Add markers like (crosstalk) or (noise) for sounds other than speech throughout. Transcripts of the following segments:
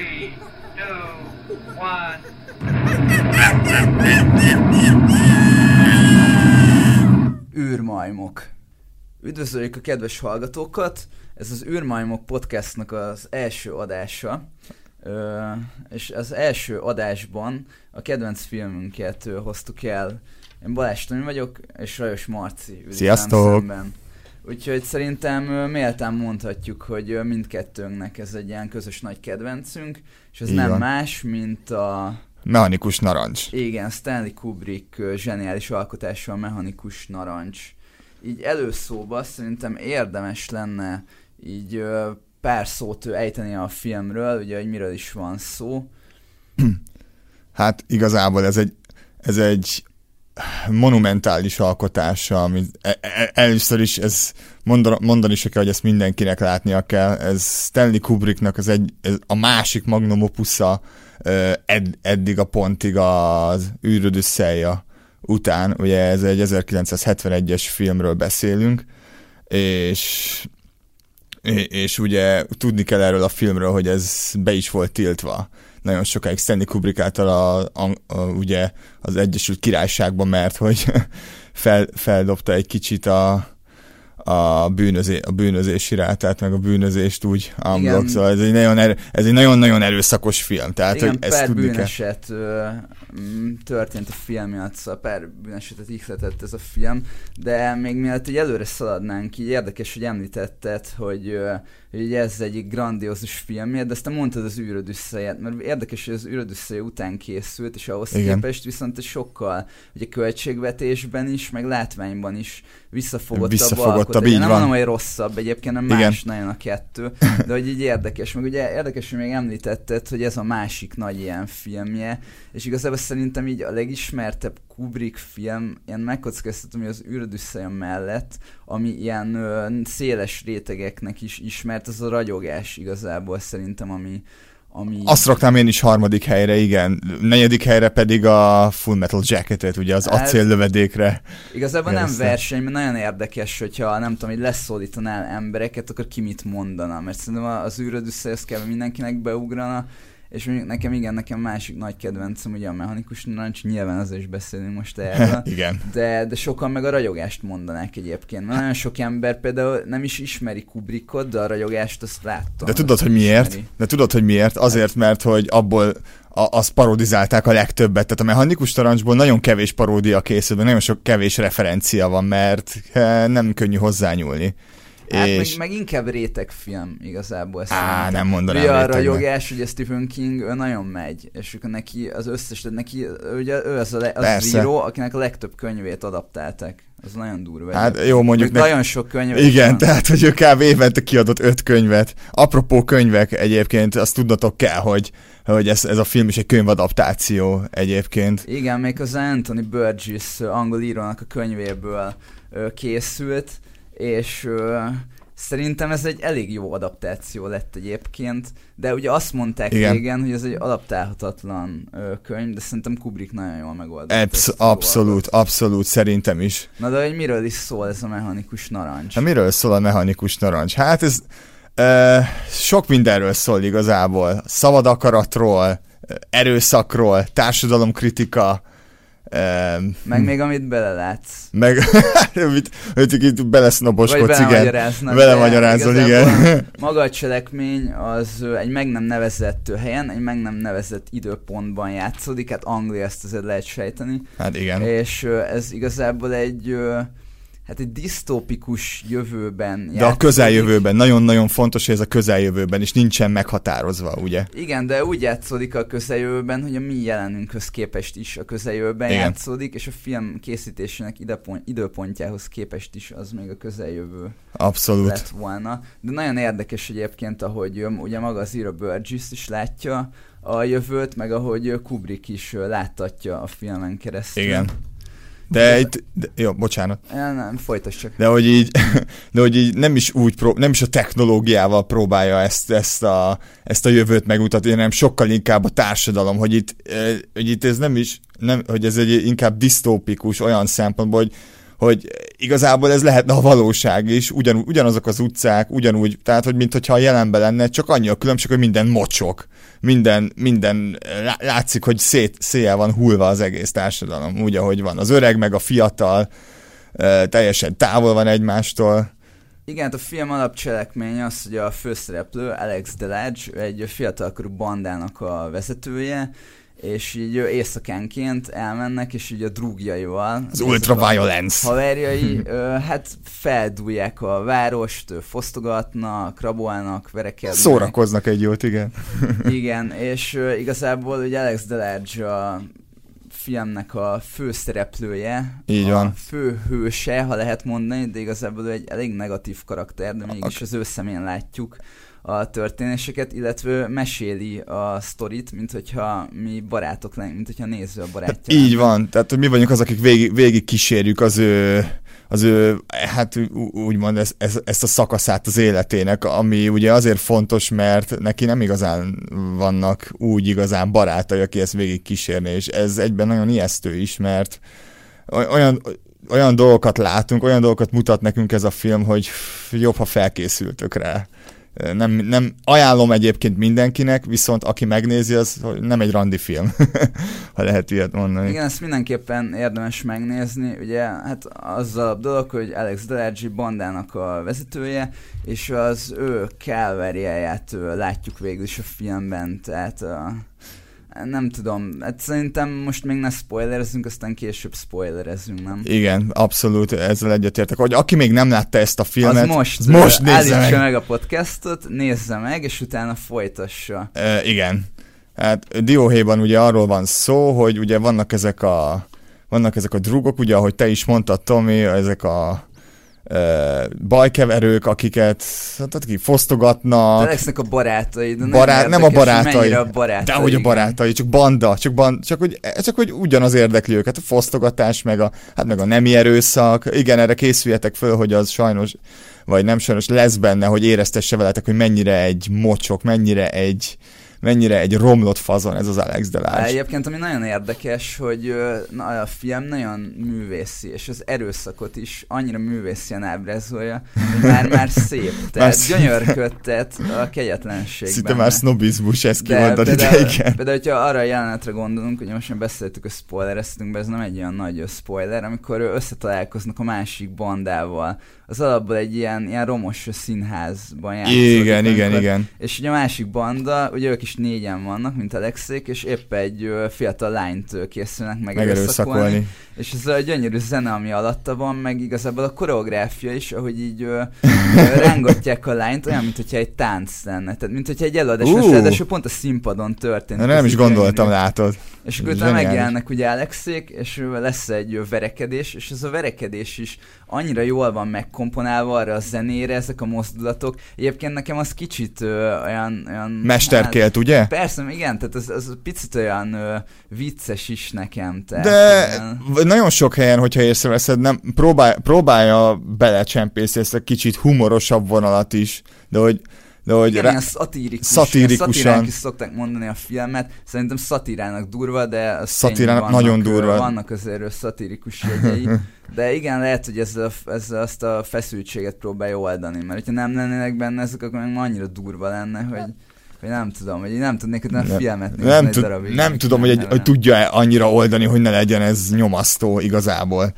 Three, two, one. űrmajmok. Üdvözöljük a kedves hallgatókat! Ez az űrmajmok podcastnak az első adása. Ö, és az első adásban a kedvenc filmünket ö, hoztuk el. Én Balázs Tomi vagyok, és Rajos Marci. ül Sziasztok! Szemben. Úgyhogy szerintem méltán mondhatjuk, hogy mindkettőnknek ez egy ilyen közös nagy kedvencünk, és ez Így nem más, mint a Mechanikus narancs. igen, Stanley Kubrick zseniális alkotása a mechanikus narancs. Így előszóba szerintem érdemes lenne így pár szót ejteni a filmről, ugye, hogy miről is van szó. (clears throat) Hát igazából ez egy, ez egy monumentális alkotása, ami e- e- először is ez mondani, mondani se kell, hogy ezt mindenkinek látnia kell. Ez Stanley Kubricknak az egy, ez a másik magnum opusza ed, eddig a pontig az űrödüsszelja után. Ugye ez egy 1971-es filmről beszélünk, és és ugye tudni kell erről a filmről, hogy ez be is volt tiltva nagyon sokáig Stanley Kubrick által a, a, a, ugye az Egyesült Királyságban, mert hogy (laughs) fel, feldobta egy kicsit a, a, bűnözé, a bűnözési rátát, meg a bűnözést úgy unblock, szóval ez egy, nagyon erő, ez egy nagyon-nagyon erőszakos film, tehát Igen, hogy ezt pár tudni kell. bűneset ö, mm, történt a film miatt, szóval pár bűnesetet ihletett ez a film, de még mielőtt így előre szaladnánk, így érdekes, hogy említetted, hogy, hogy ez egyik grandiózus filmje, de aztán mondtad az űrödüsszejet, mert érdekes, hogy az űrödüsszeje után készült, és ahhoz Igen. képest viszont sokkal ugye költségvetésben is, meg látványban is visszafogottabb, Visszafogottabb, így Nem van. mondom, hogy rosszabb, egyébként nem más nagyon a kettő, de hogy így érdekes, meg ugye érdekes, hogy még említetted, hogy ez a másik nagy ilyen filmje, és igazából szerintem így a legismertebb Kubrick film, én megkockáztatom, hogy az űrödüsszeje mellett, ami ilyen ö, széles rétegeknek is ismert, az a ragyogás igazából szerintem, ami, ami Azt raknám én is harmadik helyre, igen. Negyedik helyre pedig a Full Metal Jacketet, ugye az Hát- acéllövedékre. Igazából nem verseny, mert nagyon érdekes, hogyha nem tudom, hogy leszólítanál embereket, akkor ki mit mondana, mert szerintem az űrödüsszehez kell mindenkinek beugrana, és mondjuk nekem igen, nekem másik nagy kedvencem, ugye a mechanikus narancs, nyilván azért is beszélünk most erről, (laughs) igen. de, de sokan meg a ragyogást mondanák egyébként, mert nagyon sok ember például nem is ismeri Kubrickot, de a ragyogást azt láttam. De tudod, hogy miért? ismeri. De tudod, hogy miért? Azért, mert hogy abból a, azt parodizálták a legtöbbet. Tehát a mechanikus tarancsból nagyon kevés paródia készül, nagyon sok kevés referencia van, mert eh, nem könnyű hozzányúlni. Hát és... meg, meg inkább rétegfilm igazából. Á, nem mondanám Ugye a rétegnek. ragyogás, ugye Stephen King, ő nagyon megy, és akkor neki az összes, tehát neki, ugye ő az, a le, az író, akinek a legtöbb könyvét adaptálták. Az nagyon durva. Hát jó, mondjuk Meg nek... nagyon sok könyve Igen, van. tehát, hogy ő kb. évente kiadott öt könyvet. Apropó könyvek egyébként, azt tudnatok kell, hogy, hogy ez, ez a film is egy könyvadaptáció egyébként. Igen, még az Anthony Burgess angol írónak a könyvéből készült, és ö, szerintem ez egy elég jó adaptáció lett egyébként, de ugye azt mondták Igen. régen, hogy ez egy adaptálhatatlan ö, könyv, de szerintem Kubrick nagyon jól megoldotta. Absz- ezt a dolgot. abszolút, abszolút, szerintem is. Na de hogy miről is szól ez a mechanikus narancs? Hát miről szól a mechanikus narancs? Hát ez uh, sok mindenről szól igazából. Szabad akaratról, ö, erőszakról, társadalomkritika, uh, Meg még amit belelátsz. meg mit, mit, itt belesznoboskodsz, igen. belemagyaráznak. Vele de magyarázol, igazából igen. (laughs) Maga a cselekmény az egy meg nem nevezett helyen, egy meg nem nevezett időpontban játszódik, hát Anglia ezt azért lehet sejteni. Hát igen. És ez igazából egy, hát egy disztópikus jövőben De a közeljövőben, nagyon-nagyon fontos, hogy ez a közeljövőben is nincsen meghatározva, ugye? Igen, de úgy játszódik a közeljövőben, hogy a mi jelenünkhöz képest is a közeljövőben Igen. játszódik, és a film készítésének idepont, időpontjához képest is az még a közeljövő Abszolút. lett volna. De nagyon érdekes egyébként, ahogy ugye maga az író Burgess is látja a jövőt, meg ahogy Kubrick is láttatja a filmen keresztül. Igen. De itt, de, jó, bocsánat. Ja, nem, folytasd csak. De hogy így, (laughs) de hogy így nem is úgy, pró- nem is a technológiával próbálja ezt, ezt, a, ezt a jövőt megmutatni, hanem sokkal inkább a társadalom, hogy itt, eh, hogy itt ez nem is, nem, hogy ez egy inkább disztópikus olyan szempontból, hogy, hogy igazából ez lehetne a valóság is, ugyan, ugyanazok az utcák, ugyanúgy, tehát, hogy mintha a jelenben lenne, csak annyi a különbség, hogy minden mocsok, minden, minden látszik, hogy szét, széjjel van hullva az egész társadalom, úgy, ahogy van. Az öreg meg a fiatal teljesen távol van egymástól. Igen, hát a film alapcselekmény az, hogy a főszereplő Alex Deladge egy fiatalkorú bandának a vezetője, és így éjszakánként elmennek, és így a drugjaival. Az ultraviolence. Haverjai, (laughs) hát feldúlják a várost, fosztogatnak, rabolnak, verekednek. Szórakoznak egy jót, igen. (laughs) igen, és igazából ugye Alex Delarge a filmnek a főszereplője, Így van. a főhőse, ha lehet mondani, de igazából egy elég negatív karakter, de mégis az ő szemén látjuk a történéseket, illetve meséli a sztorit, mint hogyha mi barátok lennénk, mint hogyha néző a barátja. Hát így van, tehát mi vagyunk az, akik végig, végig kísérjük az ő, az ő, hát úgymond ez, ez, ezt a szakaszát az életének, ami ugye azért fontos, mert neki nem igazán vannak úgy igazán barátai, aki ezt végig kísérné, és ez egyben nagyon ijesztő is, mert olyan, olyan dolgokat látunk, olyan dolgokat mutat nekünk ez a film, hogy jobb, ha felkészültök rá nem, nem ajánlom egyébként mindenkinek, viszont aki megnézi, az nem egy randi film, (laughs) ha lehet ilyet mondani. Igen, ezt mindenképpen érdemes megnézni. Ugye, hát az a dolog, hogy Alex Delargy bandának a vezetője, és az ő kálváriáját látjuk végül is a filmben, tehát a, nem tudom, hát szerintem most még ne spoilerezünk, aztán később spoilerezünk, nem? Igen, abszolút ezzel egyetértek. Hogy aki még nem látta ezt a filmet, az most, most nézze meg. meg a podcastot, nézze meg, és utána folytassa. E, igen. Hát Dióhéjban ugye arról van szó, hogy ugye vannak ezek a vannak ezek a drugok, ugye ahogy te is mondtad, Tomi, ezek a bajkeverők, akiket hát, akik fosztogatnak. De lesznek a barátai. De Barát, nem, nem a barátai. A barátai. De hogy a barátai, csak banda, csak, band, csak, hogy, csak hogy ugyanaz érdekli őket, a fosztogatás, meg a, hát meg a nemi erőszak. Igen, erre készüljetek föl, hogy az sajnos, vagy nem sajnos lesz benne, hogy éreztesse veletek, hogy mennyire egy mocsok, mennyire egy, mennyire egy romlott fazon ez az Alex Delage. Egyébként ami nagyon érdekes, hogy na, a film nagyon művészi, és az erőszakot is annyira művészien ábrázolja, hogy már, (laughs) már szép. Tehát már gyönyörködtet a kegyetlenség. Szinte már sznobizmus ezt kimondani, de, de, igen. De hogyha arra a jelenetre gondolunk, hogy most már beszéltük, hogy spoilereztünk be, ez nem egy olyan nagy spoiler, amikor összetalálkoznak a másik bandával, az alapból egy ilyen, ilyen romos színházban játszott. Igen, igen, igen. És ugye a másik banda, ugye ők is négyen vannak, mint Alexék, és épp egy fiatal lányt készülnek meg megerőszakolni. És ez a gyönyörű zene, ami alatta van, meg igazából a koreográfia is, ahogy így ö, (laughs) rángatják a lányt, olyan, mint hogyha egy tánc lenne. Tehát, mint hogyha egy előadás, uh. ráadásul pont a színpadon történt. Nem is gondoltam, látod. És akkor utána megjelennek ugye Alexék, és lesz egy verekedés, és ez a verekedés is annyira jól van megkomponálva arra a zenére, ezek a mozdulatok. Egyébként nekem az kicsit ö, olyan... olyan Mesterkélt, hát, ugye? Persze, igen, tehát az, az picit olyan ö, vicces is nekem. Tehát, De olyan... nagyon sok helyen, hogyha észreveszed, nem, próbál, próbálja belecsempészni ezt a kicsit humorosabb vonalat is, de hogy de hogy Igen, rá... szatirikus, szatírikusan. is szokták mondani a filmet. Szerintem szatirának durva, de a szatirának vannak, nagyon durva. Vannak azért szatirikus jegyei. (laughs) De igen, lehet, hogy ezzel, ezzel azt a feszültséget próbálja oldani, mert ha nem lennének benne ezek, akkor meg annyira durva lenne, hogy hogy nem tudom, hogy nem tudnék a filmet nézni nem, tud, darabig, nem tudom, hogy, egy, hogy tudja-e annyira oldani, hogy ne legyen ez nyomasztó igazából.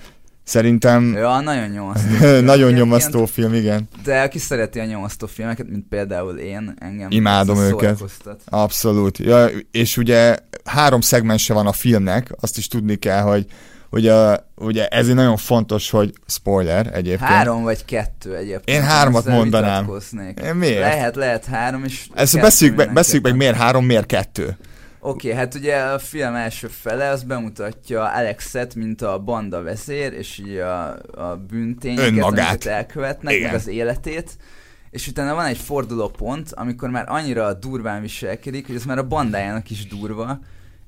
Szerintem... Ja, nagyon nyomasztó. (laughs) nagyon nyomasztó ilyen, film, igen. De aki szereti a nyomasztó filmeket, mint például én, engem Imádom őket. Abszolút. Ja, és ugye három szegmense van a filmnek, azt is tudni kell, hogy ugye, ugye ez egy nagyon fontos, hogy spoiler egyébként. Három vagy kettő egyébként. Én háromat mondanám. Én miért? Lehet, lehet három, és Ezt beszéljük, be, beszéljük meg, miért három, miért kettő. Oké, okay, hát ugye a film első fele az bemutatja Alexet, mint a banda vezér, és így a, a bűntényeket, Önmagát. amiket elkövetnek, Igen. meg az életét. És utána van egy fordulópont, amikor már annyira durván viselkedik, hogy ez már a bandájának is durva,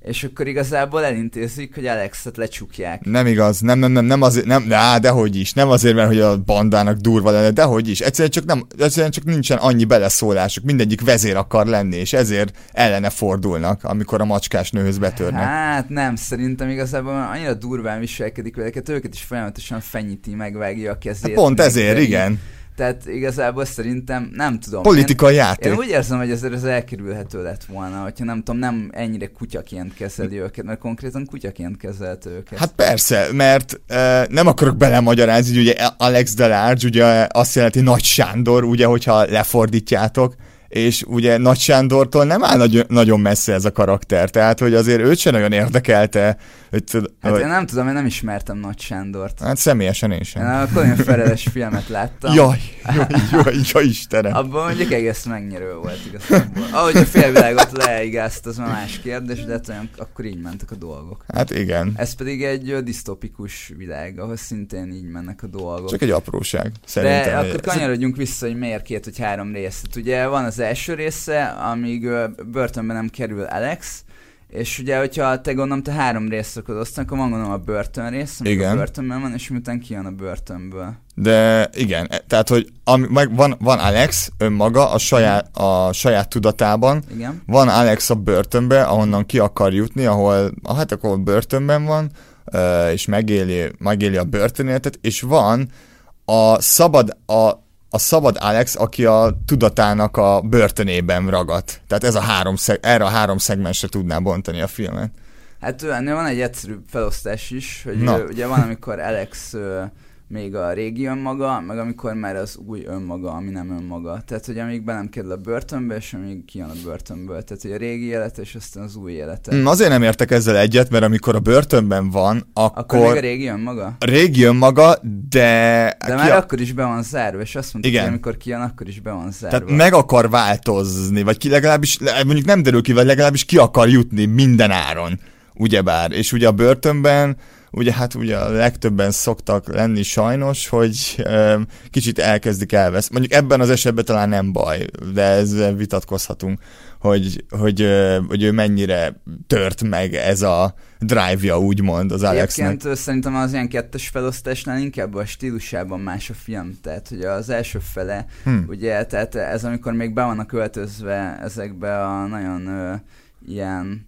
és akkor igazából elintézik, hogy Alexet lecsukják. Nem igaz, nem, nem, nem, nem azért, nem, á, dehogy is, nem azért, mert hogy a bandának durva lenne, dehogy is, egyszerűen csak, nem, egyszerűen csak nincsen annyi beleszólásuk, mindegyik vezér akar lenni, és ezért ellene fordulnak, amikor a macskás nőhöz betörnek. Hát nem, szerintem igazából annyira durván viselkedik veleket, őket is folyamatosan fenyíti, megvágja a kezét. Hát pont ezért, igen. Tehát igazából szerintem, nem tudom. Politikai én, játék. Én úgy érzem, hogy ezért ez elkerülhető lett volna, hogyha nem tudom, nem ennyire kutyaként kezeli őket, mert konkrétan kutyaként kezelte őket. Hát persze, mert e, nem akarok belemagyarázni, ugye Alex Delarge, ugye azt jelenti Nagy Sándor, ugye, hogyha lefordítjátok, és ugye Nagy Sándortól nem áll nagy, nagyon messze ez a karakter, tehát hogy azért őt sem nagyon érdekelte. Hogy, tud, hát hogy... én nem tudom, én nem ismertem Nagy Sándort. Hát személyesen én sem. Én a Colin Fereles filmet láttam. Jaj, jaj, jaj, jaj Istenem. Abban mondjuk egész megnyerő volt igazából. Ahogy a félvilágot leigázt, az már más kérdés, de hát olyan, akkor így mentek a dolgok. Hát igen. Ez pedig egy disztopikus világ, ahol szintén így mennek a dolgok. Csak egy apróság, szerintem. De akkor kanyarodjunk vissza, hogy miért két vagy három részt. Ugye van az első része, amíg börtönben nem kerül Alex, és ugye, hogyha te gondolom, te három részt akarod osztani, akkor van gondolom a börtön rész, ami Igen. a börtönben van, és miután kijön a börtönből. De igen, e- tehát, hogy ami, meg van, van Alex önmaga a saját, a saját tudatában, Igen? van Alex a börtönbe, ahonnan ki akar jutni, ahol, ah, hát akkor börtönben van, és megéli, megéli a börtönéletet, és van a szabad, a, a szabad Alex, aki a tudatának a börtönében ragadt. Tehát ez a három szeg, erre a három szegmensre tudná bontani a filmet. Hát ennél van egy egyszerű felosztás is, hogy Na. ugye van, amikor Alex még a régi önmaga, meg amikor már az új önmaga, ami nem önmaga. Tehát, hogy amíg be nem kerül a börtönbe, és amíg kijön a börtönből. Tehát, hogy a régi élete, és aztán az új élete. Mm, azért nem értek ezzel egyet, mert amikor a börtönben van, akkor, Akkor még a régi önmaga? a régi önmaga, de... De már a- akkor is be van zárva, és azt mondta, Igen. hogy amikor kijön, akkor is be van zárva. Tehát meg akar változni, vagy ki legalábbis, le- mondjuk nem derül ki, vagy legalábbis ki akar jutni minden áron, ugyebár. És ugye a börtönben, ugye hát ugye a legtöbben szoktak lenni sajnos, hogy um, kicsit elkezdik elvesz. Mondjuk ebben az esetben talán nem baj, de ezzel vitatkozhatunk, hogy, hogy, hogy ő mennyire tört meg ez a drive-ja, úgymond az Alexnek. Egyébként szerintem az ilyen kettes felosztásnál inkább a stílusában más a film, tehát hogy az első fele, Hm. ugye, tehát ez amikor még be vannak öltözve ezekbe a nagyon ö, ilyen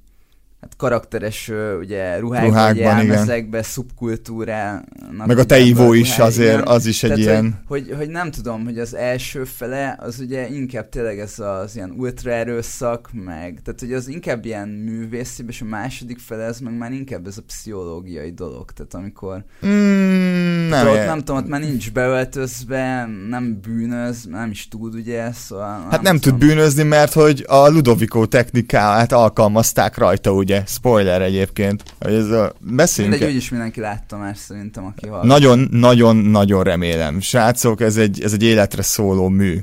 hát karakteres ugye ruhákba, Ruhákban, Ruhákban, igen. ezekbe szubkultúrának. Meg a ugye teívó is ruhák, azért, igen. az is egy Tehát, ilyen... Hogy, hogy, hogy nem tudom, hogy az első fele az ugye inkább tényleg ez az ilyen ultra erőszak, meg, tehát hogy az inkább ilyen művészi, és a második fele ez meg már inkább ez a pszichológiai dolog, tehát amikor Mm, nem, nem, ott nem tudom, ott már nincs beöltözve, nem bűnöz, nem is tud ugye, szóval Hát nem tud bűnözni, mert hogy a Ludovico technikát alkalmazták rajta, ugye? Spoiler egyébként. Hogy ez a... Beszéljünk. Mindegy, úgyis mindenki látta már szerintem, aki hallgat. Nagyon, nagyon, nagyon remélem. Srácok, ez egy, ez egy életre szóló mű.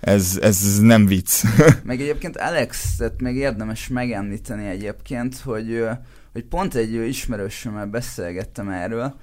Ez, ez nem vicc. (laughs) Meg egyébként Alex-et még érdemes megemlíteni egyébként, hogy, hogy pont egy ismerősömmel beszélgettem erről,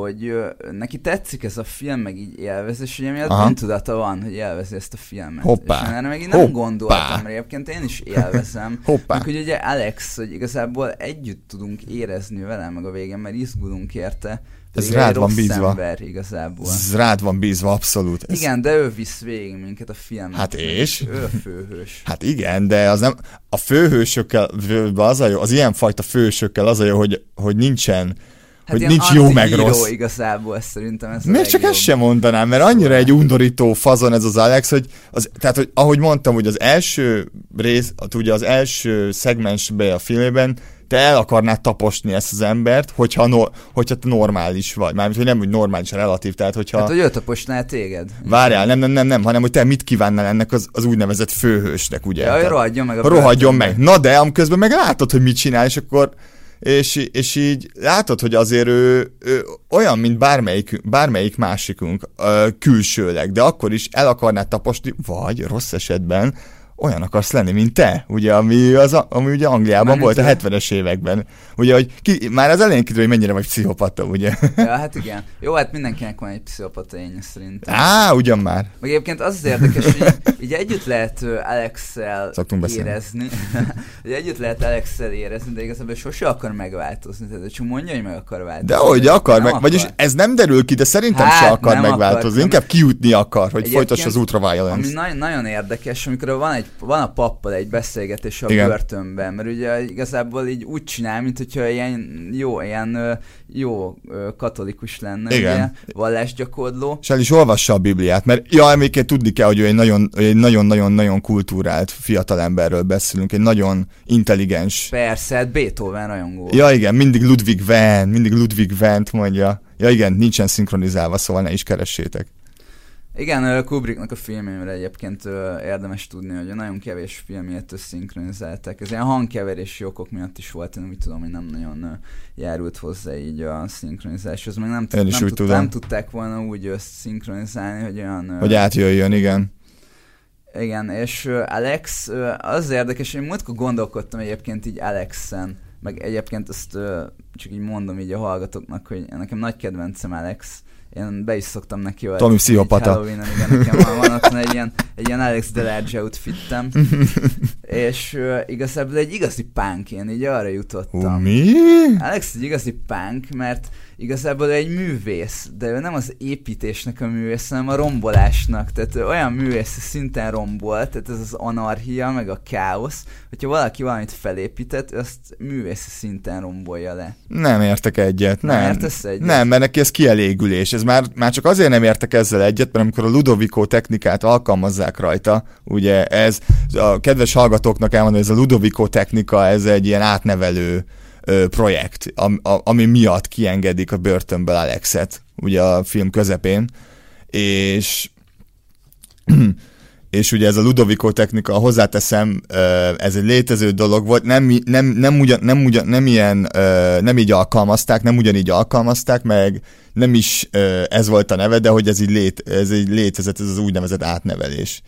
hogy neki tetszik ez a film, meg így élvez, és ugye miatt öntudata van, hogy élvezi ezt a filmet. Hoppá. És én erre meg így nem Hoppá. gondoltam, mert egyébként én is élvezem. (laughs) Hoppá. Meg hogy ugye Alex, hogy igazából együtt tudunk érezni vele, meg a végén, mert izgulunk érte. Ez rád van bízva. ember igazából. Ez rád van bízva, abszolút. Ez, Igen, de ő visz végig minket a filmet. Hát és? Ő a főhős. Hát igen, de az nem, a főhősökkel, az a jó, az ilyenfajta főhősökkel az a jó, hogy, hogy nincsen, hogy ilyen nincs jó meg rossz. igazából szerintem ez Miért csak ezt sem mondanám, mert annyira egy undorító fazon ez az Alex, hogy az, tehát, hogy ahogy mondtam, hogy az első rész, hát ugye az első szegmensben a filmében te el akarnád taposni ezt az embert, hogyha, no, hogyha te normális vagy. Mármint, hogy nem úgy normális, relatív, tehát hogyha... Hát, hogy ő taposnál téged. Várjál, nem, nem, nem, nem, hanem hogy te mit kívánnál ennek az, az úgynevezett főhősnek, ugye? Ja, hogy rohadjon meg a rohadjon meg. Na de, amközben meg látod, hogy mit csinál, és akkor és, és így látod, hogy azért ő, ő olyan, mint bármelyik, bármelyik másikunk külsőleg, de akkor is el akarná taposni, vagy rossz esetben olyan akarsz lenni, mint te, ugye, ami, az, ami ugye Angliában Mármint volt a ő- 70-es években. Ugye, hogy ki, már az elején kiderül, hogy mennyire vagy pszichopata, ugye. Ja, hát igen. Jó, hát mindenkinek van egy pszichopata énje szerintem. Á, ugyan már. Meg egyébként az az érdekes, hogy így együtt lehet Alex-el érezni. (laughs) hogy együtt lehet Alex-el érezni, de igazából sose akar megváltozni. Tehát csak mondja, hogy meg akar változni. De hogy akar, meg, vagyis ez nem derül ki, de szerintem Hát, se akar megváltozni. akar. Inkább kijutni akar, hogy folytassa az Ami ultraviolence. nagyon, nagyon érdekes, amikor van, egy, van a pappal egy beszélgetés a Igen. börtönben, mert ugye igazából így úgy csinál, mint hogyha ilyen jó, ilyen jó katolikus lenne, Igen. ugye, vallásgyakorló. És el is olvassa a Bibliát, mert ja, emléket tudni kell, hogy egy ő egy nagyon-nagyon-nagyon kultúrált fiatalemberről beszélünk, egy nagyon intelligens. Persze, hát Beethoven rajongó. Ja igen, mindig Ludwig van, mindig Ludwig Vent mondja. Ja igen, nincsen szinkronizálva, szóval ne is keressétek. Igen, Kubricknak a filmjémre egyébként érdemes tudni, hogy nagyon kevés filmjét összinkronizálták. Ez ilyen hangkeverési okok miatt is volt, én úgy tudom, hogy nem nagyon járult hozzá így a szinkronizáshoz. Meg nem, tud, nem, tud, tudom. nem tudták volna úgy összinkronizálni, hogy olyan... Hogy átjöjjön, igen. Igen, és Alex, az érdekes, hogy múltkor gondolkodtam egyébként így Alexen, meg egyébként azt csak így mondom így a hallgatóknak, hogy nekem nagy kedvencem Alex, én be is szoktam neki öltözni Tomi pszichopata. Halloween-en, igen, nekem van, van otthon egy ilyen, egy ilyen Alex Delarge outfittem, (laughs) és ö, igazából egy igazi punk, én így arra jutottam. mi? Alex egy igazi punk, mert igazából egy művész, de ő nem az építésnek a művész, hanem a rombolásnak. Tehát olyan művész szinten rombol, tehát ez az anarchia, meg a káosz, hogyha valaki valamit felépített, azt művész szinten rombolja le. Nem értek egyet, Nem nem. értesz egyet? Nem, mert neki ez kielégülés. Ez már, már csak azért nem értek ezzel egyet, mert amikor a Ludovico technikát alkalmazzák rajta, ugye ez, a kedves hallgatóknak elmondom, hogy ez a Ludovico technika, ez egy ilyen átnevelő projekt, ami miatt kiengedik a börtönből Alexet, ugye a film közepén, és (clears throat) és ugye ez a Ludovico technika, hozzáteszem, ez egy létező dolog volt, nem, nem, nem, ugyan, nem, ugyan, nem ilyen, nem így alkalmazták, nem ugyanígy alkalmazták, meg nem is ez volt a neve, de hogy ez így, lét, ez így létezett, ez az úgynevezett átnevelés.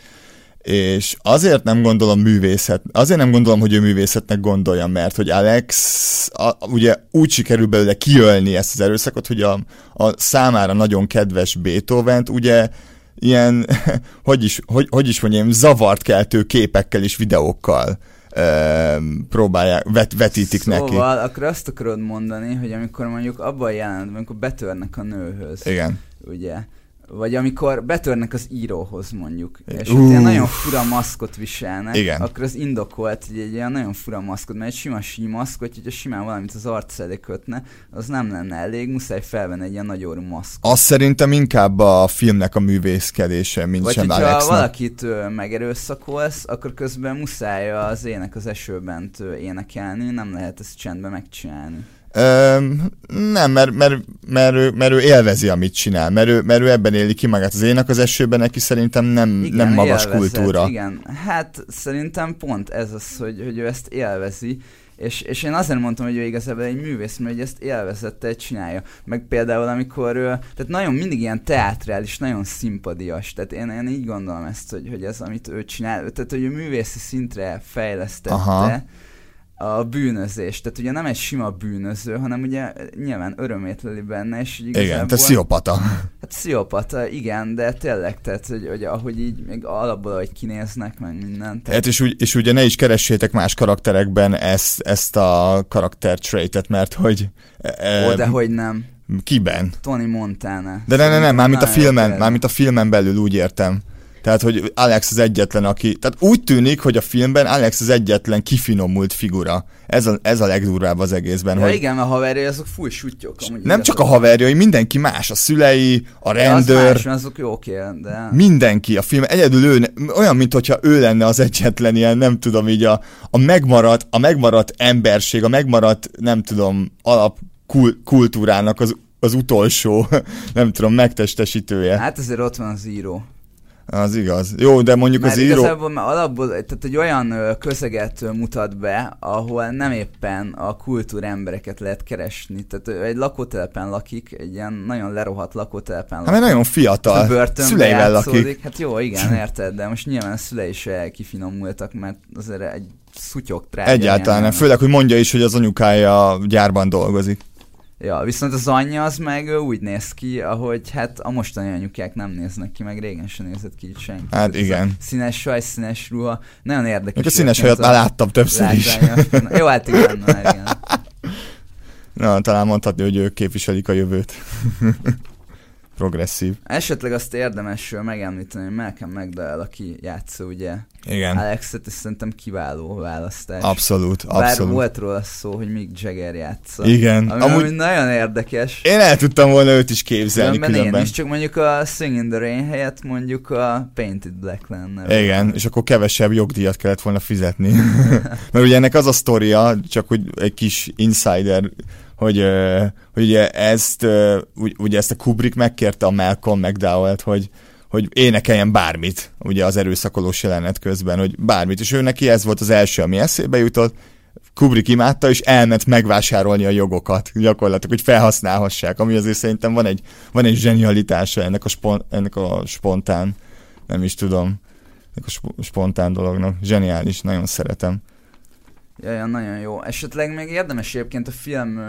És azért nem gondolom művészet, azért nem gondolom, hogy ő művészetnek gondolja, mert hogy Alex a, ugye úgy sikerül belőle kiölni ezt az erőszakot, hogy a, a számára nagyon kedves Beethoven-t ugye ilyen, (laughs) hogy is, hogy, hogy is mondjam, zavart keltő képekkel és videókkal próbálják, vet, vetítik szóval, neki. akkor azt akarod mondani, hogy amikor mondjuk abban a jelenetben, amikor betörnek a nőhöz, Igen. ugye, vagy amikor betörnek az íróhoz mondjuk, és Uff. ott ilyen nagyon fura maszkot viselnek, Igen. akkor az indokolt, hogy egy ilyen nagyon fura maszkot, mert egy sima símaszkot, hogyha simán valamit az arc elé kötne, az nem lenne elég, muszáj felvenni egy ilyen nagyorú maszk. Azt szerintem inkább a filmnek a művészkedése, mint Vagy sem hogyha Alexnak. valakit megerőszakolsz, akkor közben muszáj az ének az esőben énekelni, nem lehet ezt csendben megcsinálni. Nem, mert, mert, mert, ő, mert ő élvezi, amit csinál, mert ő, mert ő ebben éli ki magát. Az ének az esőben neki szerintem nem, Igen, nem magas élvezet, kultúra. Igen, hát szerintem pont ez az, hogy, hogy ő ezt élvezi, és, és én azért mondtam, hogy ő igazából egy művész, mert hogy ezt élvezettel csinálja. Meg például, amikor ő, tehát nagyon mindig ilyen teátrális, nagyon szimpadias. Tehát én, én így gondolom ezt, hogy, hogy ez, amit ő csinál, tehát hogy ő művészi szintre fejlesztette Aha. A bűnözést. Tehát ugye nem egy sima bűnöző, hanem ugye nyilván örömét leli benne, és így igazából... Igen, te sziopata. Hát pszichopata, igen, de tényleg, tehát, hogy, hogy ahogy így, még alapból, ahogy kinéznek, meg minden. Tehát, Hát és, úgy, és ugye ne is keressétek más karakterekben ezt, ezt a karakter traitet, mert hogy... e, ó, de hogy nem. Kiben? Tony Montana. De ne, ne, ne, mármint a filmen, mármint a filmen belül úgy értem. Tehát, hogy Alex az egyetlen, aki... Tehát úgy tűnik, hogy a filmben Alex az egyetlen kifinomult figura. Ez a, ez a legdurvább az egészben, Ja, hogy igen, a haverjai azok full. Amúgy nem csak a haverjai, mindenki más, a szülei, a De az rendőr, más, azok jók ilyen, de... mindenki a film, egyedül ő, olyan, mintha ő lenne az egyetlen ilyen, nem tudom, így a, a megmaradt, a megmaradt emberség, a megmaradt, nem tudom, alap kul, kultúrának az, az utolsó, (laughs) nem tudom, megtestesítője. Hát azért ott van az író. Az igaz. Jó, de mondjuk Mert az író... igazából alapból, tehát egy olyan közeget mutat be, ahol nem éppen a kultúr embereket lehet keresni. Tehát egy lakótelepen lakik, egy ilyen nagyon lerohadt lakótelepen Hát lakik. mert nagyon fiatal. Börtönbe Szüleivel játszódik. lakik. Hát jó, igen, (laughs) érted, de most nyilván a szülei se kifinomultak, mert azért egy szutyok drága. Egyáltalán nem. Főleg, hogy mondja is, hogy az anyukája gyárban dolgozik. Ja, viszont az anyja az meg úgy néz ki, ahogy hát a mostani anyukák nem néznek ki, meg régen sem nézett ki így senki. Hát Tehát igen. Színes saj, színes ruha, nagyon érdekes. Még a színes hajat már láttam többször is. Jó, hát igen, már igen. Na, talán mondhatni, hogy ők képviselik a jövőt. (laughs) Progresszív. Esetleg azt érdemes megemlíteni, hogy Malcolm McDowell, aki játszó ugye Igen. Alexet, és szerintem kiváló választás. Abszolút, Bár abszolút. volt róla szó, hogy Mick Jagger játsza. Igen. Ami, Amúgy ami nagyon érdekes. én el tudtam volna őt is képzelni Különben én különben. is, csak mondjuk a Sing in the Rain helyett mondjuk a Painted Black lenne. Igen, és akkor kevesebb jogdíjat kellett volna fizetni. (laughs) Mert ugye ennek az a sztoria, csak hogy egy kis insider, hogy, hogy ugye ezt, ugye ezt a Kubrick megkérte a Malcolm McDowell-t, hogy, hogy énekeljen bármit, ugye az erőszakolós jelenet közben, hogy bármit, és ő neki ez volt az első, ami eszébe jutott, Kubrick imádta, és elment megvásárolni a jogokat, gyakorlatilag, hogy felhasználhassák, ami azért szerintem van egy, van egy zsenialitása ennek a, spon, ennek a spontán, nem is tudom, ennek a sp- spontán dolognak. Zseniális, nagyon szeretem. Ja, ja, nagyon jó. Esetleg még érdemes egyébként a film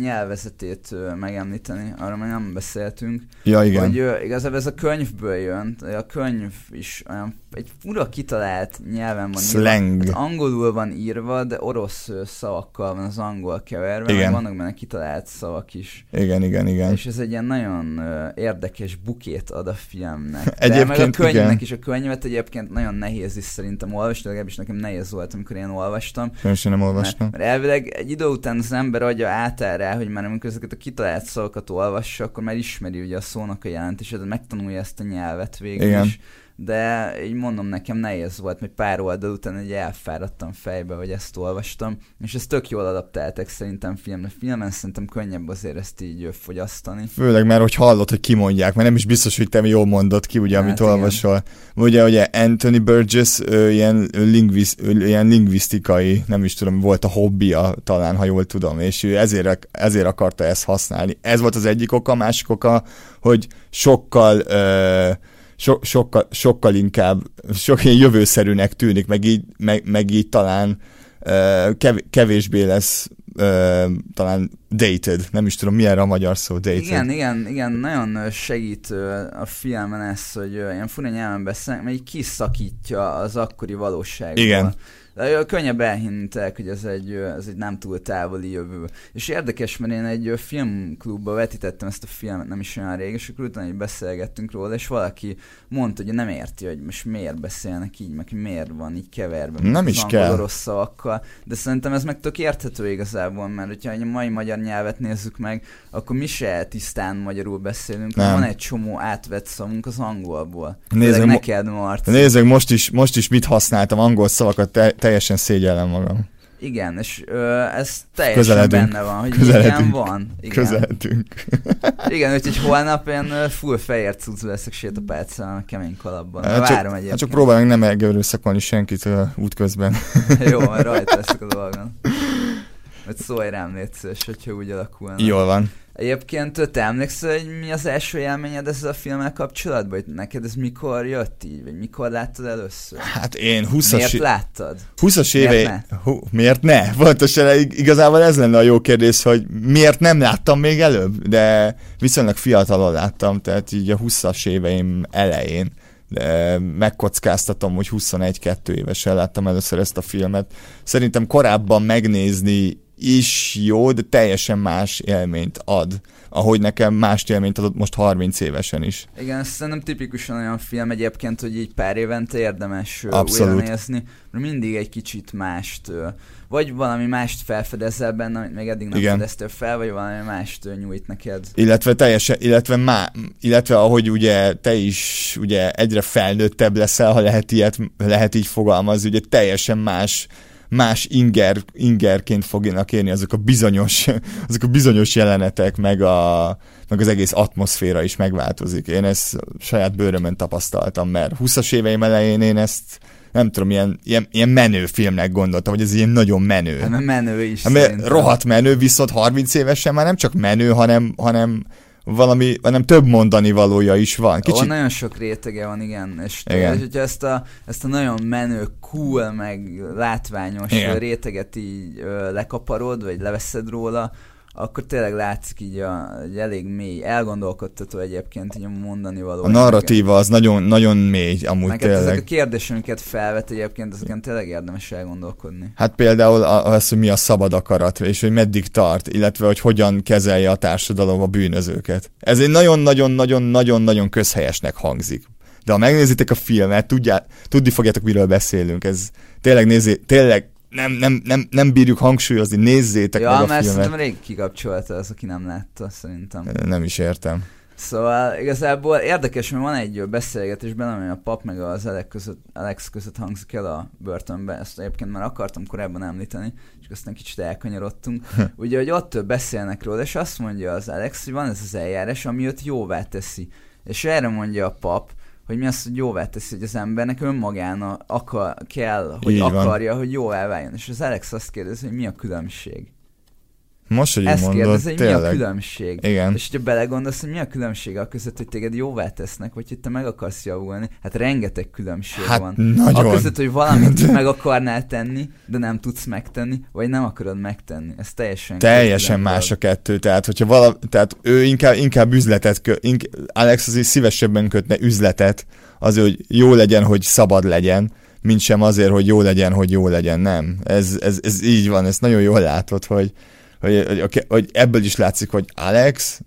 nyelvezetét megemlíteni, arra már nem beszéltünk. Ja, igen. Hogy igazából ez a könyvből jön, a könyv is olyan egy fura kitalált nyelven van Slang. írva. Hát angolul van írva, de orosz szavakkal van az angol keverve, Igen. vannak benne kitalált szavak is. Igen, igen, igen. És ez egy ilyen nagyon érdekes bukét ad a filmnek. De Egyébként meg a könyvnek igen. is, a könyvet egyébként nagyon nehéz is szerintem olvasni, legalábbis nekem nehéz volt, amikor én olvastam. Sem nem olvastam. Mert, mert elvileg egy idő után az ember agya átáll rá, hogy már amikor ezeket a kitalált szavakat olvassa, akkor már ismeri ugye a szónak a jelentését, megtanulja ezt a nyelvet végül Igen. is. De így mondom, nekem nehéz volt, mert pár oldal után egy elfáradtam fejbe, hogy ezt olvastam, és ezt tök jól adaptáltak szerintem filmre. Filmen szerintem könnyebb azért ezt így fogyasztani. Főleg, mert hogy hallod, hogy kimondják, mert nem is biztos, hogy te jól mondod ki, ugye, Hát amit igen. olvasol. Ugye, ugye Anthony Burgess ő, ilyen, lingvisz, ő, ilyen lingvisztikai, nem is tudom, volt a hobbija talán, ha jól tudom, és ő ezért, ezért akarta ezt használni. Ez volt az egyik oka, a másik oka, hogy sokkal ö, so, sokkal, sokkal inkább, sok ilyen jövőszerűnek tűnik, meg így, meg, meg így talán kevésbé lesz talán dated, nem is tudom, mi erre a magyar szó, dated. Igen, igen, igen, nagyon segít a filmen ez, hogy ilyen fura nyelven beszélnek, mert így kiszakítja az akkori valóságot. Igen. Könnyebb elhinni tényleg, hogy ez egy, ez egy nem túl távoli jövő. És érdekes, mert én egy filmklubba vetítettem ezt a filmet nem is olyan rég, és akkor utána így beszélgettünk róla, és valaki mondta, hogy nem érti, hogy most miért beszélnek így, meg miért van így keverve. Nem is kell. szavakkal, de szerintem ez meg tök érthető igazából, mert hogyha a mai magyar nyelvet nézzük meg, akkor mi se tisztán magyarul beszélünk, Nem. van egy csomó átvett szavunk az angolból. Nézzük, neked, Marci. Nézzük, most is, most is mit használtam, angol szavakat, te, teljesen szégyellem magam. Igen, és ö, ez teljesen Közeledünk. benne van, hogy Közeledünk. igen, van. Igen. Közeltünk. (laughs) Igen, úgyhogy holnap én full fehér cucc leszek sétapálcán, kemény kalapban. Hát Hát csak, várom hát egyébként. csak próbálunk nem megerőszakolni senkit uh, útközben. (laughs) Jó, majd (laughs) rajta leszek a dolgon. Vagy szólj rám, légy szíves, hogyha úgy alakulna. Jól van. Egyébként te emlékszel, hogy mi az első élményed ezzel a filmmel kapcsolatban? Hogy neked ez mikor jött így? Vagy mikor láttad először? Hát én 20-as, Miért láttad? 20-as Miért éve... Hú, miért ne? Pontosan ig- igazából ez lenne a jó kérdés, hogy miért nem láttam még előbb, de viszonylag fiatalon láttam, tehát így a 20-as éveim elején. De megkockáztatom, hogy 21-2 évesen láttam először ezt a filmet. Szerintem korábban megnézni is jó, de teljesen más élményt ad. Ahogy nekem más élményt adott most 30 évesen is. Igen, szerintem tipikusan olyan film egyébként, hogy így pár évente érdemes Abszolút. újra nézni, mert mindig egy kicsit mást, vagy valami mást felfedezel benne, amit még eddig nem Igen. fedeztél fel, vagy valami mást nyújt neked. Illetve teljesen, illetve má, illetve ahogy ugye te is ugye egyre felnőttebb leszel, ha lehet ilyet, lehet így fogalmazni, ugye teljesen más más inger, ingerként fognak érni azok a bizonyos, (laughs) azok a bizonyos jelenetek, meg, a, meg az egész atmoszféra is megváltozik. Én ezt saját bőrömön tapasztaltam, mert 20-as éveim elején én ezt nem tudom, ilyen, ilyen, ilyen menő filmnek gondoltam, hogy ez ilyen nagyon menő. Hát menő is. Hát, rohadt menő, viszont 30 évesen már nem csak menő, hanem, hanem valami, hanem több mondani valója is van. Kicsit... Ó, nagyon sok rétege van, igen. És, igen. és hogyha ezt a, ezt a nagyon menő, cool, meg látványos igen. réteget így ö, lekaparod, vagy leveszed róla, akkor tényleg látszik így a, egy elég mély, elgondolkodtató egyébként így a mondani való. A narratíva az nagyon, nagyon mély amúgy Meg tényleg. ezek a kérdések, amiket felvet egyébként, ezeken tényleg érdemes elgondolkodni. Hát például az, hogy mi a szabad akarat, és hogy meddig tart, illetve hogy hogyan kezelje a társadalom a bűnözőket. Ez egy nagyon-nagyon-nagyon-nagyon-nagyon közhelyesnek hangzik. De ha megnézitek a filmet, tudjá, tudni fogjátok, miről beszélünk. Ez tényleg nézi, tényleg nem, nem, nem, nem bírjuk hangsúlyozni, nézzétek ja, meg a mert filmet. szerintem rég kikapcsolta az, aki nem látta, szerintem. Nem is értem. Szóval igazából érdekes, mert van egy beszélgetésben, ami a pap meg az Alex között, Alex között hangzik el a börtönben, ezt egyébként már akartam korábban említeni, és aztán kicsit elkanyarodtunk. (laughs) Ugye, hogy ott beszélnek róla, és azt mondja az Alex, hogy van ez az eljárás, ami őt jóvá teszi. És erre mondja a pap, hogy mi azt, hogy jóvá teszi, hogy az embernek önmagán akar, kell, hogy Így akarja, van. hogy jó elváljon. És az Alex azt kérdezi, hogy mi a különbség. Most, hogy Ezt mondod, kérdezi, hogy tényleg. mi a különbség. Igen. És hogyha belegondolsz, hogy mi a különbség a között, hogy téged jóvá tesznek, vagy hogy te meg akarsz javulni, hát rengeteg különbség hát van. Nagyon. A között, hogy valamit (laughs) meg akarnál tenni, de nem tudsz megtenni, vagy nem akarod megtenni. Ez teljesen Teljesen más a kettő. Tehát, hogyha vala, tehát ő inkább, inkább üzletet, kö, ink, Alex azért szívesebben kötne üzletet, az, hogy jó legyen, hogy szabad legyen, mint sem azért, hogy jó legyen, hogy jó legyen. Nem. Ez, ez, ez így van, ezt nagyon jól látod, hogy, hogy, hogy, hogy ebből is látszik, hogy Alex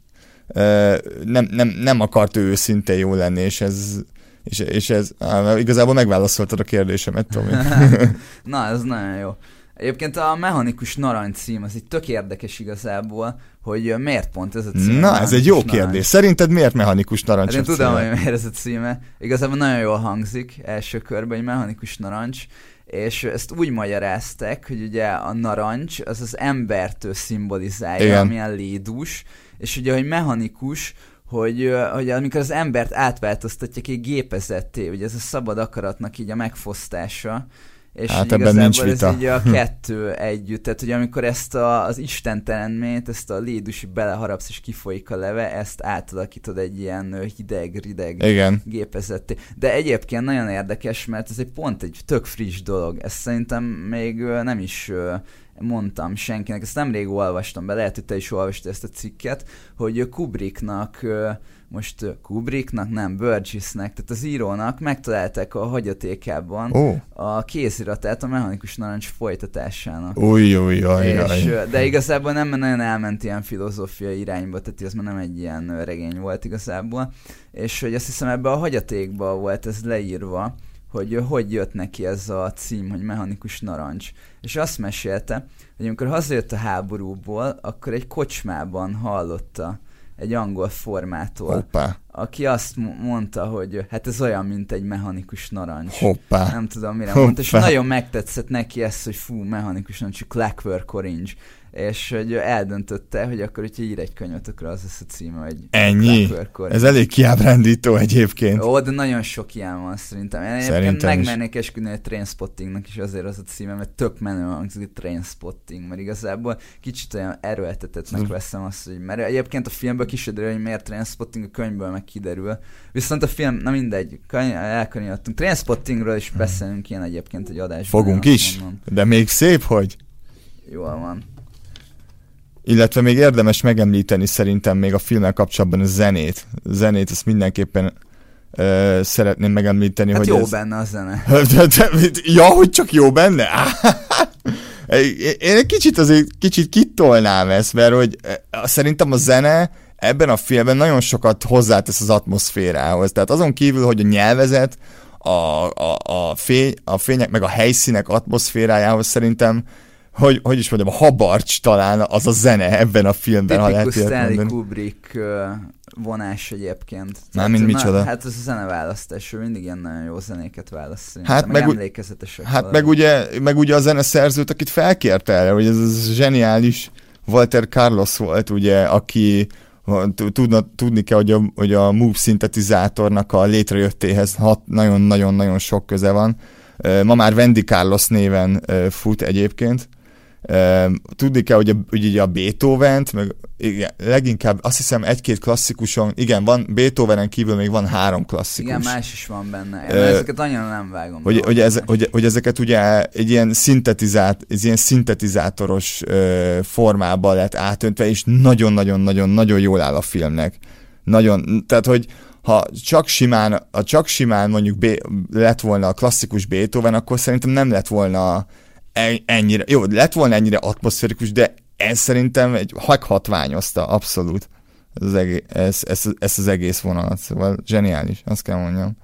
nem, nem, nem akart ő őszintén jó lenni, és ez, és, és ez á, igazából megválaszoltad a kérdésemet, Tomi. (laughs) (laughs) Na, ez nagyon jó. Egyébként a mechanikus narancs cím, az egy tök érdekes igazából, hogy miért pont ez a cím. Na, ez egy jó narancs. kérdés. Szerinted miért mechanikus narancs? Hát én tudom, hogy miért ez a címe. Igazából nagyon jól hangzik első körben, egy mechanikus narancs, és ezt úgy magyarázták, hogy ugye a narancs az az embertől szimbolizálja, Igen. amilyen lédús, és ugye, hogy mechanikus, hogy, hogy amikor az embert átváltoztatják egy gépezetté, ugye ez a szabad akaratnak így a megfosztása, és hát ebben nincs vita. ez így a kettő együtt, tehát hogy amikor ezt a, az istentelenményt, ezt a lédusi beleharapsz és kifolyik a leve, ezt átalakítod egy ilyen hideg-rideg Igen. gépezetté. De egyébként nagyon érdekes, mert ez egy pont egy tök friss dolog. Ezt szerintem még nem is mondtam senkinek, ezt nemrég olvastam be, lehet, hogy te is olvastad ezt a cikket, hogy Kubricknak most Kubricknak, nem, Burgessnek, tehát az írónak megtalálták a hagyatékában oh. a kéziratát a mechanikus narancs folytatásának. Új, új, új, és, De igazából nem nagyon elment ilyen filozófiai irányba, tehát ez már nem egy ilyen regény volt igazából. És hogy azt hiszem ebbe a hagyatékba volt ez leírva, hogy hogy jött neki ez a cím, hogy mechanikus narancs. És azt mesélte, hogy amikor hazajött a háborúból, akkor egy kocsmában hallotta egy angol formától, Hoppá. aki azt mondta, hogy hát ez olyan, mint egy mechanikus narancs. Hoppá. Nem tudom, mire Hoppá. mondta, és nagyon megtetszett neki ezt, hogy fú, mechanikus narancs, Clockwork Orange és hogy eldöntötte, hogy akkor, hogyha ír egy könyvet, akkor az lesz a címe, hogy Ennyi? Ez elég kiábrándító egyébként. Ó, de nagyon sok ilyen van szerintem. Én szerintem megmennék esküdni egy Trainspottingnak is azért az a címe, mert tök menő hangzik a Trainspotting, mert igazából kicsit olyan erőltetetnek veszem azt, hogy mert egyébként a filmből kiderül, hogy miért Trainspotting, a könyvből meg kiderül. Viszont a film, na mindegy, elkanyarodtunk. Trainspottingről is beszélünk ilyen egyébként egy adásban. Fogunk is, mondom. de még szép, hogy? Jól van. Illetve még érdemes megemlíteni szerintem még a filmmel kapcsolatban a zenét. A zenét ezt mindenképpen ö, szeretném megemlíteni, hát hogy jó ez... benne a zene. (laughs) ja, hogy csak jó benne? (laughs) Én egy kicsit azért kicsit kitolnám ezt, mert hogy szerintem a zene ebben a filmben nagyon sokat hozzátesz az atmoszférához. Tehát azon kívül, hogy a nyelvezet, a, a, a, fény, a fények meg a helyszínek atmoszférájához szerintem hogy, hogy is mondjam, a habarcs talán az a zene ebben a filmben, ha lehet Tipikus Stanley mondani. Kubrick vonás egyébként. Mármint Tehát, micsoda? Hát az a zeneválasztás, ő mindig ilyen nagyon jó zenéket választ. Hát meg, meg emlékezetesek. Hát meg ugye, meg ugye a zeneszerzőt, akit felkérte erre, hogy ez az zseniális Walter Carlos volt, ugye, aki tudna, tudni kell, hogy a, hogy a Move szintetizátornak a létrejöttéhez nagyon-nagyon-nagyon sok köze van. Ma már Wendy Carlos néven fut egyébként. Tudni kell, hogy, a, hogy ugye a Beethoven-t, meg igen, leginkább azt hiszem egy-két klasszikuson, igen, van Beethovenen kívül még van három klasszikus. Igen, más is van benne. Ö, Ö, ezeket annyira nem vágom. hogy, hogy, ez, hogy, hogy ezeket ugye egy ilyen, szintetizát, egy ilyen szintetizátoros ö, formába lett átöntve, és nagyon-nagyon-nagyon-nagyon jól áll a filmnek. Nagyon, tehát hogy ha csak simán, ha csak simán mondjuk B, lett volna a klasszikus Beethoven, akkor szerintem nem lett volna ennyire, jó, lett volna ennyire atmoszférikus, de ez szerintem egy meghatványozta, abszolút. Ez az, egész, ez, ez, ez az egész vonalat, szóval zseniális, azt kell mondjam.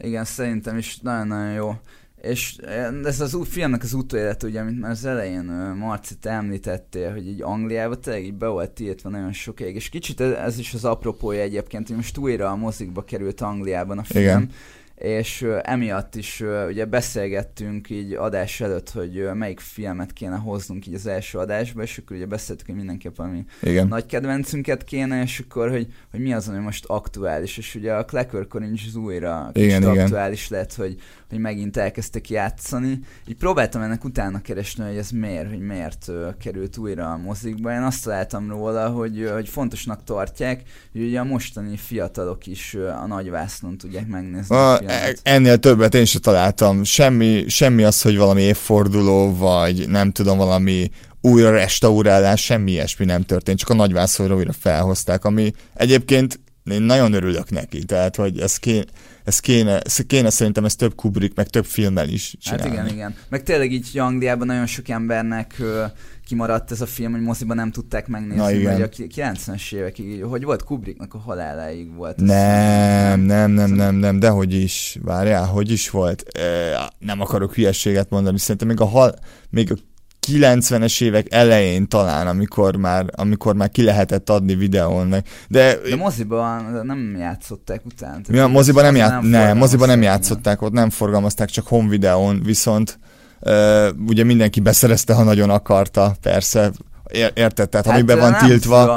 Igen, szerintem is nagyon-nagyon jó. És ez az új filmnek az utóélet, ugye, amit már az elején ö, Marci, te említettél, hogy így Angliába tényleg így be volt tiltva nagyon sokáig, és kicsit ez, ez is az apropója egyébként, hogy most újra a mozikba került Angliában a film, Igen. És emiatt is ugye beszélgettünk így adás előtt, hogy melyik filmet kéne hoznunk így az első adásba, és akkor ugye beszéltük, hogy mindenképp valami Igen. nagy kedvencünket kéne, és akkor, hogy, hogy mi az, ami most aktuális, és ugye a Clacker Coringe az újra Igen, igen. aktuális lett, hogy, hogy megint elkezdtek játszani. Így próbáltam ennek utána keresni, hogy ez miért, hogy miért került újra a mozikba. Én azt találtam róla, hogy, hogy fontosnak tartják, hogy ugye a mostani fiatalok is a nagyvásznon tudják megnézni a, A, ennél többet én sem találtam. Semmi, semmi az, hogy valami évforduló, vagy nem tudom, valami újra restaurálás, semmi ilyesmi nem történt, csak a nagyvászorra újra felhozták, ami egyébként én nagyon örülök neki, tehát hogy ez kéne, ez kéne, ez kéne szerintem ez több Kubrick, meg több filmmel is Hát csinálni. igen, igen. Meg tényleg így Angliában nagyon sok embernek ö, kimaradt ez a film, hogy moziban nem tudták megnézni, Na igen. vagy a ki- 90-es évekig, hogy volt Kubricknak a haláláig volt. Nem, nem, nem, nem, nem, de hogy is, várjál, hogy is volt? E, nem akarok hülyességet mondani, szerintem még a, hal, még a 90-es évek elején talán, amikor már, amikor már ki lehetett adni videón. De, De moziban nem játszották utána. mi a moziban nem, ját, nem, moziban nem játszották ott, nem forgalmazták, csak home videón, viszont uh, ugye mindenki beszerezte, ha nagyon akarta, persze. Ér- Érted? Tehát Hát, amiben van nem tiltva,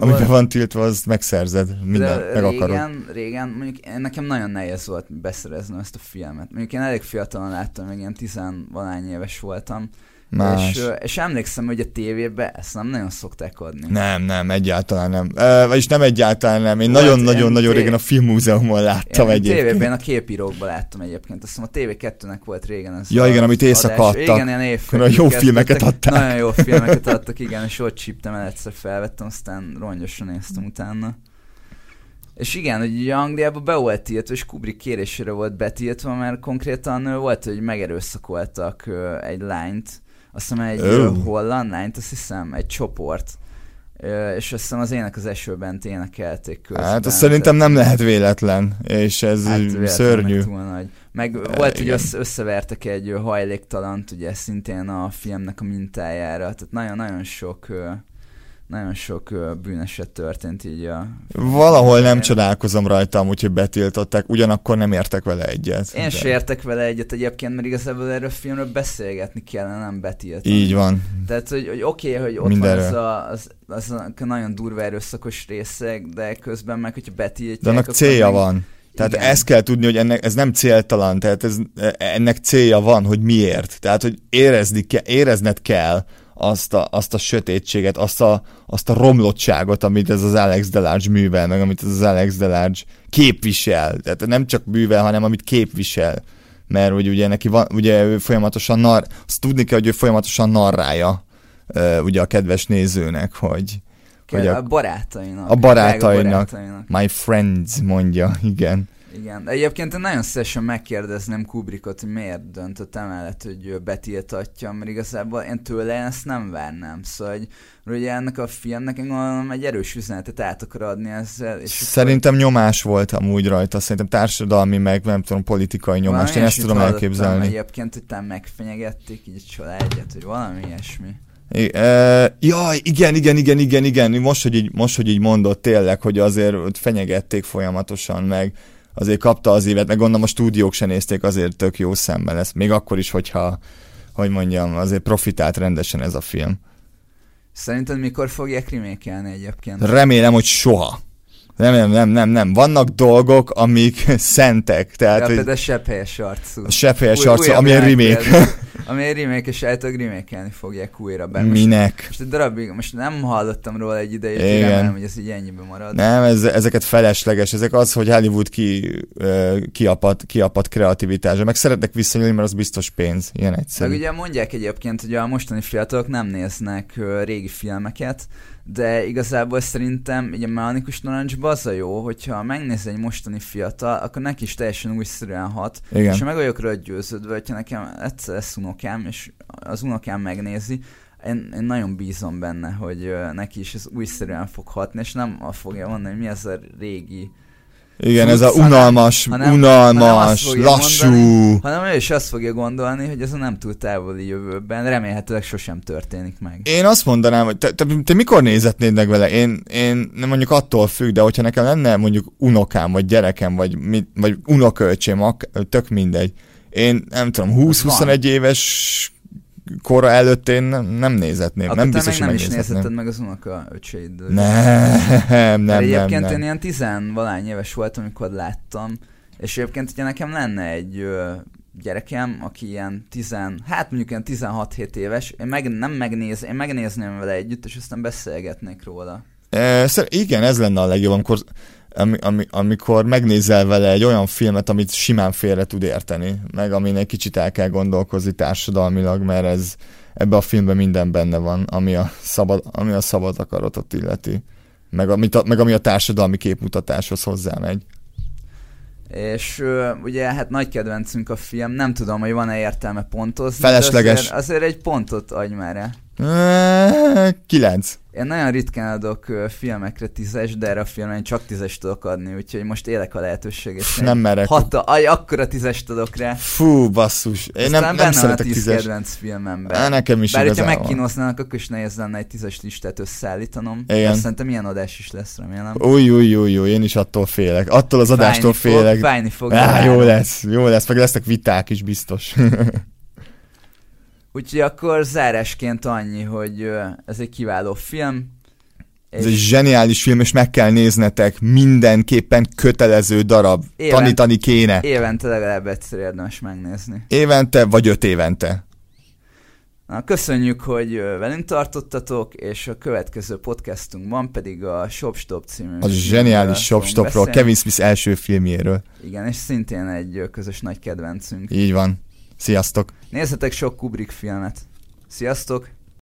amiben van tiltva, azt megszerzed, minden, de meg akarod. régen, régen, mondjuk nekem nagyon nehéz volt beszerezni ezt a filmet. Mondjuk én elég fiatalon láttam, még ilyen tizenvalány éves voltam. Más. És, és emlékszem, hogy a tévében ezt nem nagyon szokták adni. Nem, nem, egyáltalán nem. E, vagyis nem egyáltalán nem. Én nagyon-nagyon-nagyon régen a Filmmúzeumon láttam Én egyébként. tévében a képírókban láttam egyébként. Azt hiszem a TV2-nek volt régen ez Ja, igen, amit éjszaka adtak. Igen, ilyen a jó filmeket adták. Nagyon jó filmeket (laughs) adtak, igen, és ott csíptem el, egyszer felvettem, aztán rongyosan néztem utána. És igen, hogy ugye Angliában be volt tiltva, és Kubrick kérésére volt betiltva, mert konkrétan volt, hogy megerőszakoltak egy lányt, azt hiszem egy oh. holland lányt, azt hiszem, egy csoport, és azt hiszem az ének az esőben énekelték közben. Hát azt szerintem nem lehet véletlen, és ez Hát szörnyű. meg túl nagy. Meg E, volt, hogy igen. össze, összevertek egy hajléktalant, ugye szintén a filmnek a mintájára, tehát nagyon-nagyon sok nagyon sok bűneset történt így a... Valahol nem csodálkozom rajta, úgyhogy betiltották, ugyanakkor nem értek vele egyet. Én De se értek vele egyet egyébként, mert igazából erről a filmről beszélgetni kellene, nem betiltani. Így van. Tehát, hogy, hogy oké, okay, hogy ott Mindenről. van az a, az, az a nagyon durva erőszakos részek, de közben meg, hogyha betiltják... De annak célja meg- van. Tehát Igen. ezt kell tudni, hogy ennek, ez nem céltalan, tehát ez, ennek célja van, hogy miért. Tehát, hogy érezni ke, érezned kell azt a, azt a sötétséget, azt a, azt a romlottságot, amit ez az Alex Delarge művel, meg amit ez az Alex Delarge képvisel. Tehát nem csak művel, hanem amit képvisel. Mert hogy ugye neki van, ugye ő folyamatosan nar, azt tudni kell, hogy ő folyamatosan narrálja uh, ugye a kedves nézőnek, hogy, hogy a, a barátainak. a barátainak. barátainak. my friends mondja, igen. Igen, egyébként én nagyon szívesen megkérdezném Kubrickot, hogy miért döntött emellett, hogy betiltatja, mert igazából én tőle ezt nem várnám. Szóval, hogy ugye ennek a filmnek én gondolom egy erős üzenetet át akar adni ezzel. És Szerintem akkor... nyomás volt amúgy rajta, szerintem társadalmi, meg nem tudom, politikai nyomást, én ezt tudom elképzelni. Egyébként, hogy tám megfenyegették így a családját, hogy valami ilyesmi. I, e, jaj, igen, igen, igen, igen, igen, most hogy, így, most, hogy így mondott tényleg, hogy azért fenyegették folyamatosan, meg azért kapta az évet, meg gondolom a stúdiók se nézték azért tök jó szemben ezt, még akkor is, hogyha, hogy mondjam, azért profitált rendesen ez a film. Szerinted mikor fogják remékelni egyébként? Remélem, hogy soha. Nem, nem, nem, nem, nem. Vannak dolgok, amik (laughs) szentek. Tehát, ja, hogy... például a sepphelyes arcú. A sepphelyes arcú, ami remake. (laughs) ami egy remake, és általában remake fogják újra be. Most, Minek? Most egy darabig, most nem hallottam róla egy ideig, Igen. remélem, hogy ez így ennyibe marad. Nem, ez, ezeket felesleges. Ezek az, hogy Hollywood ki, kiapad, kiapad kreativitásra. Meg szeretnek visszanyúlni, mert az biztos pénz. Ilyen egyszerű. Meg ugye mondják egyébként, hogy a mostani fiatalok nem néznek régi filmeket, de igazából szerintem ugye a Mechanikus Narancsba az a jó, hogyha megnéz egy mostani fiatal, akkor neki is teljesen újszerűen hat. Igen. És meg vagyok rá győződve, hogyha nekem egyszer lesz unokám, és az unokám megnézi, én, én nagyon bízom benne, hogy neki is ez újszerűen fog hatni, és nem azt fogja mondani, hogy mi ez a régi igen, ez a unalmas, hanem, unalmas, hanem lassú. Mondani, hanem ő is azt fogja gondolni, hogy ez a nem túl távoli jövőben remélhetőleg sosem történik meg. Én azt mondanám, hogy te, te, te mikor nézetnéd meg vele? Én, én nem mondjuk attól függ, de hogyha nekem lenne mondjuk unokám, vagy gyerekem, vagy, vagy unokölcsém, tök mindegy. Én nem tudom, 20-21 éves kora előtt én nem, nem nézetném. Akkor nem biztos, meg nem is nézheted meg az unoka öcséid. Nem, nem, nem. Egyébként nem. én ilyen tizenvalány éves voltam, amikor láttam, és egyébként ugye nekem lenne egy gyerekem, aki ilyen tizen, hát mondjuk ilyen 16 éves, én meg, nem megnéz, én megnézném vele együtt, és aztán beszélgetnék róla. E, igen, ez lenne a legjobb, amikor ami, ami, amikor megnézel vele egy olyan filmet, amit simán félre tud érteni, meg amin egy kicsit el kell gondolkozni társadalmilag, mert ez ebbe a filmben minden benne van, ami a szabad, ami a szabad akaratot illeti, meg, amit a, meg ami a társadalmi képmutatáshoz hozzámegy. És ugye hát nagy kedvencünk a film, nem tudom, hogy van-e értelme pontozni. Felesleges. Azért, azért egy pontot adj már -e. Kilenc. Én nagyon ritkán adok filmekre tízes, de erre a filmre csak tízes tudok adni, úgyhogy most élek a lehetőséget. Nem merek. Hatta, aj, akkora tízest adok rá. Fú, basszus. Én Aztán nem, nem szeretek a tíz tízes. kedvenc filmemben. Á, nekem is Bár hogyha megkínoznának, akkor is nehéz lenne egy tízes listát összeállítanom. Igen. Azt szerintem ilyen adás is lesz, remélem. Új, új, új, új, én is attól félek. Attól az adástól fájni félek. Fog, fájni fog. Á, jó lesz, jó lesz, meg lesznek viták is biztos. (laughs) Úgyhogy akkor zárásként annyi, hogy ez egy kiváló film. Ez egy zseniális film, és meg kell néznetek, mindenképpen kötelező darab. Évent, Tanítani kéne. Évente legalább egyszer érdemes megnézni. Évente, vagy öt évente. Na, köszönjük, hogy velünk tartottatok, és a következő podcastunkban pedig a Shopstop című... A zseniális Shopstopról, Kevin Smith első filmjéről. Igen, és szintén egy közös nagy kedvencünk. Így van. Sziasztok! Nézzetek sok Kubrick filmet. Sziasztok!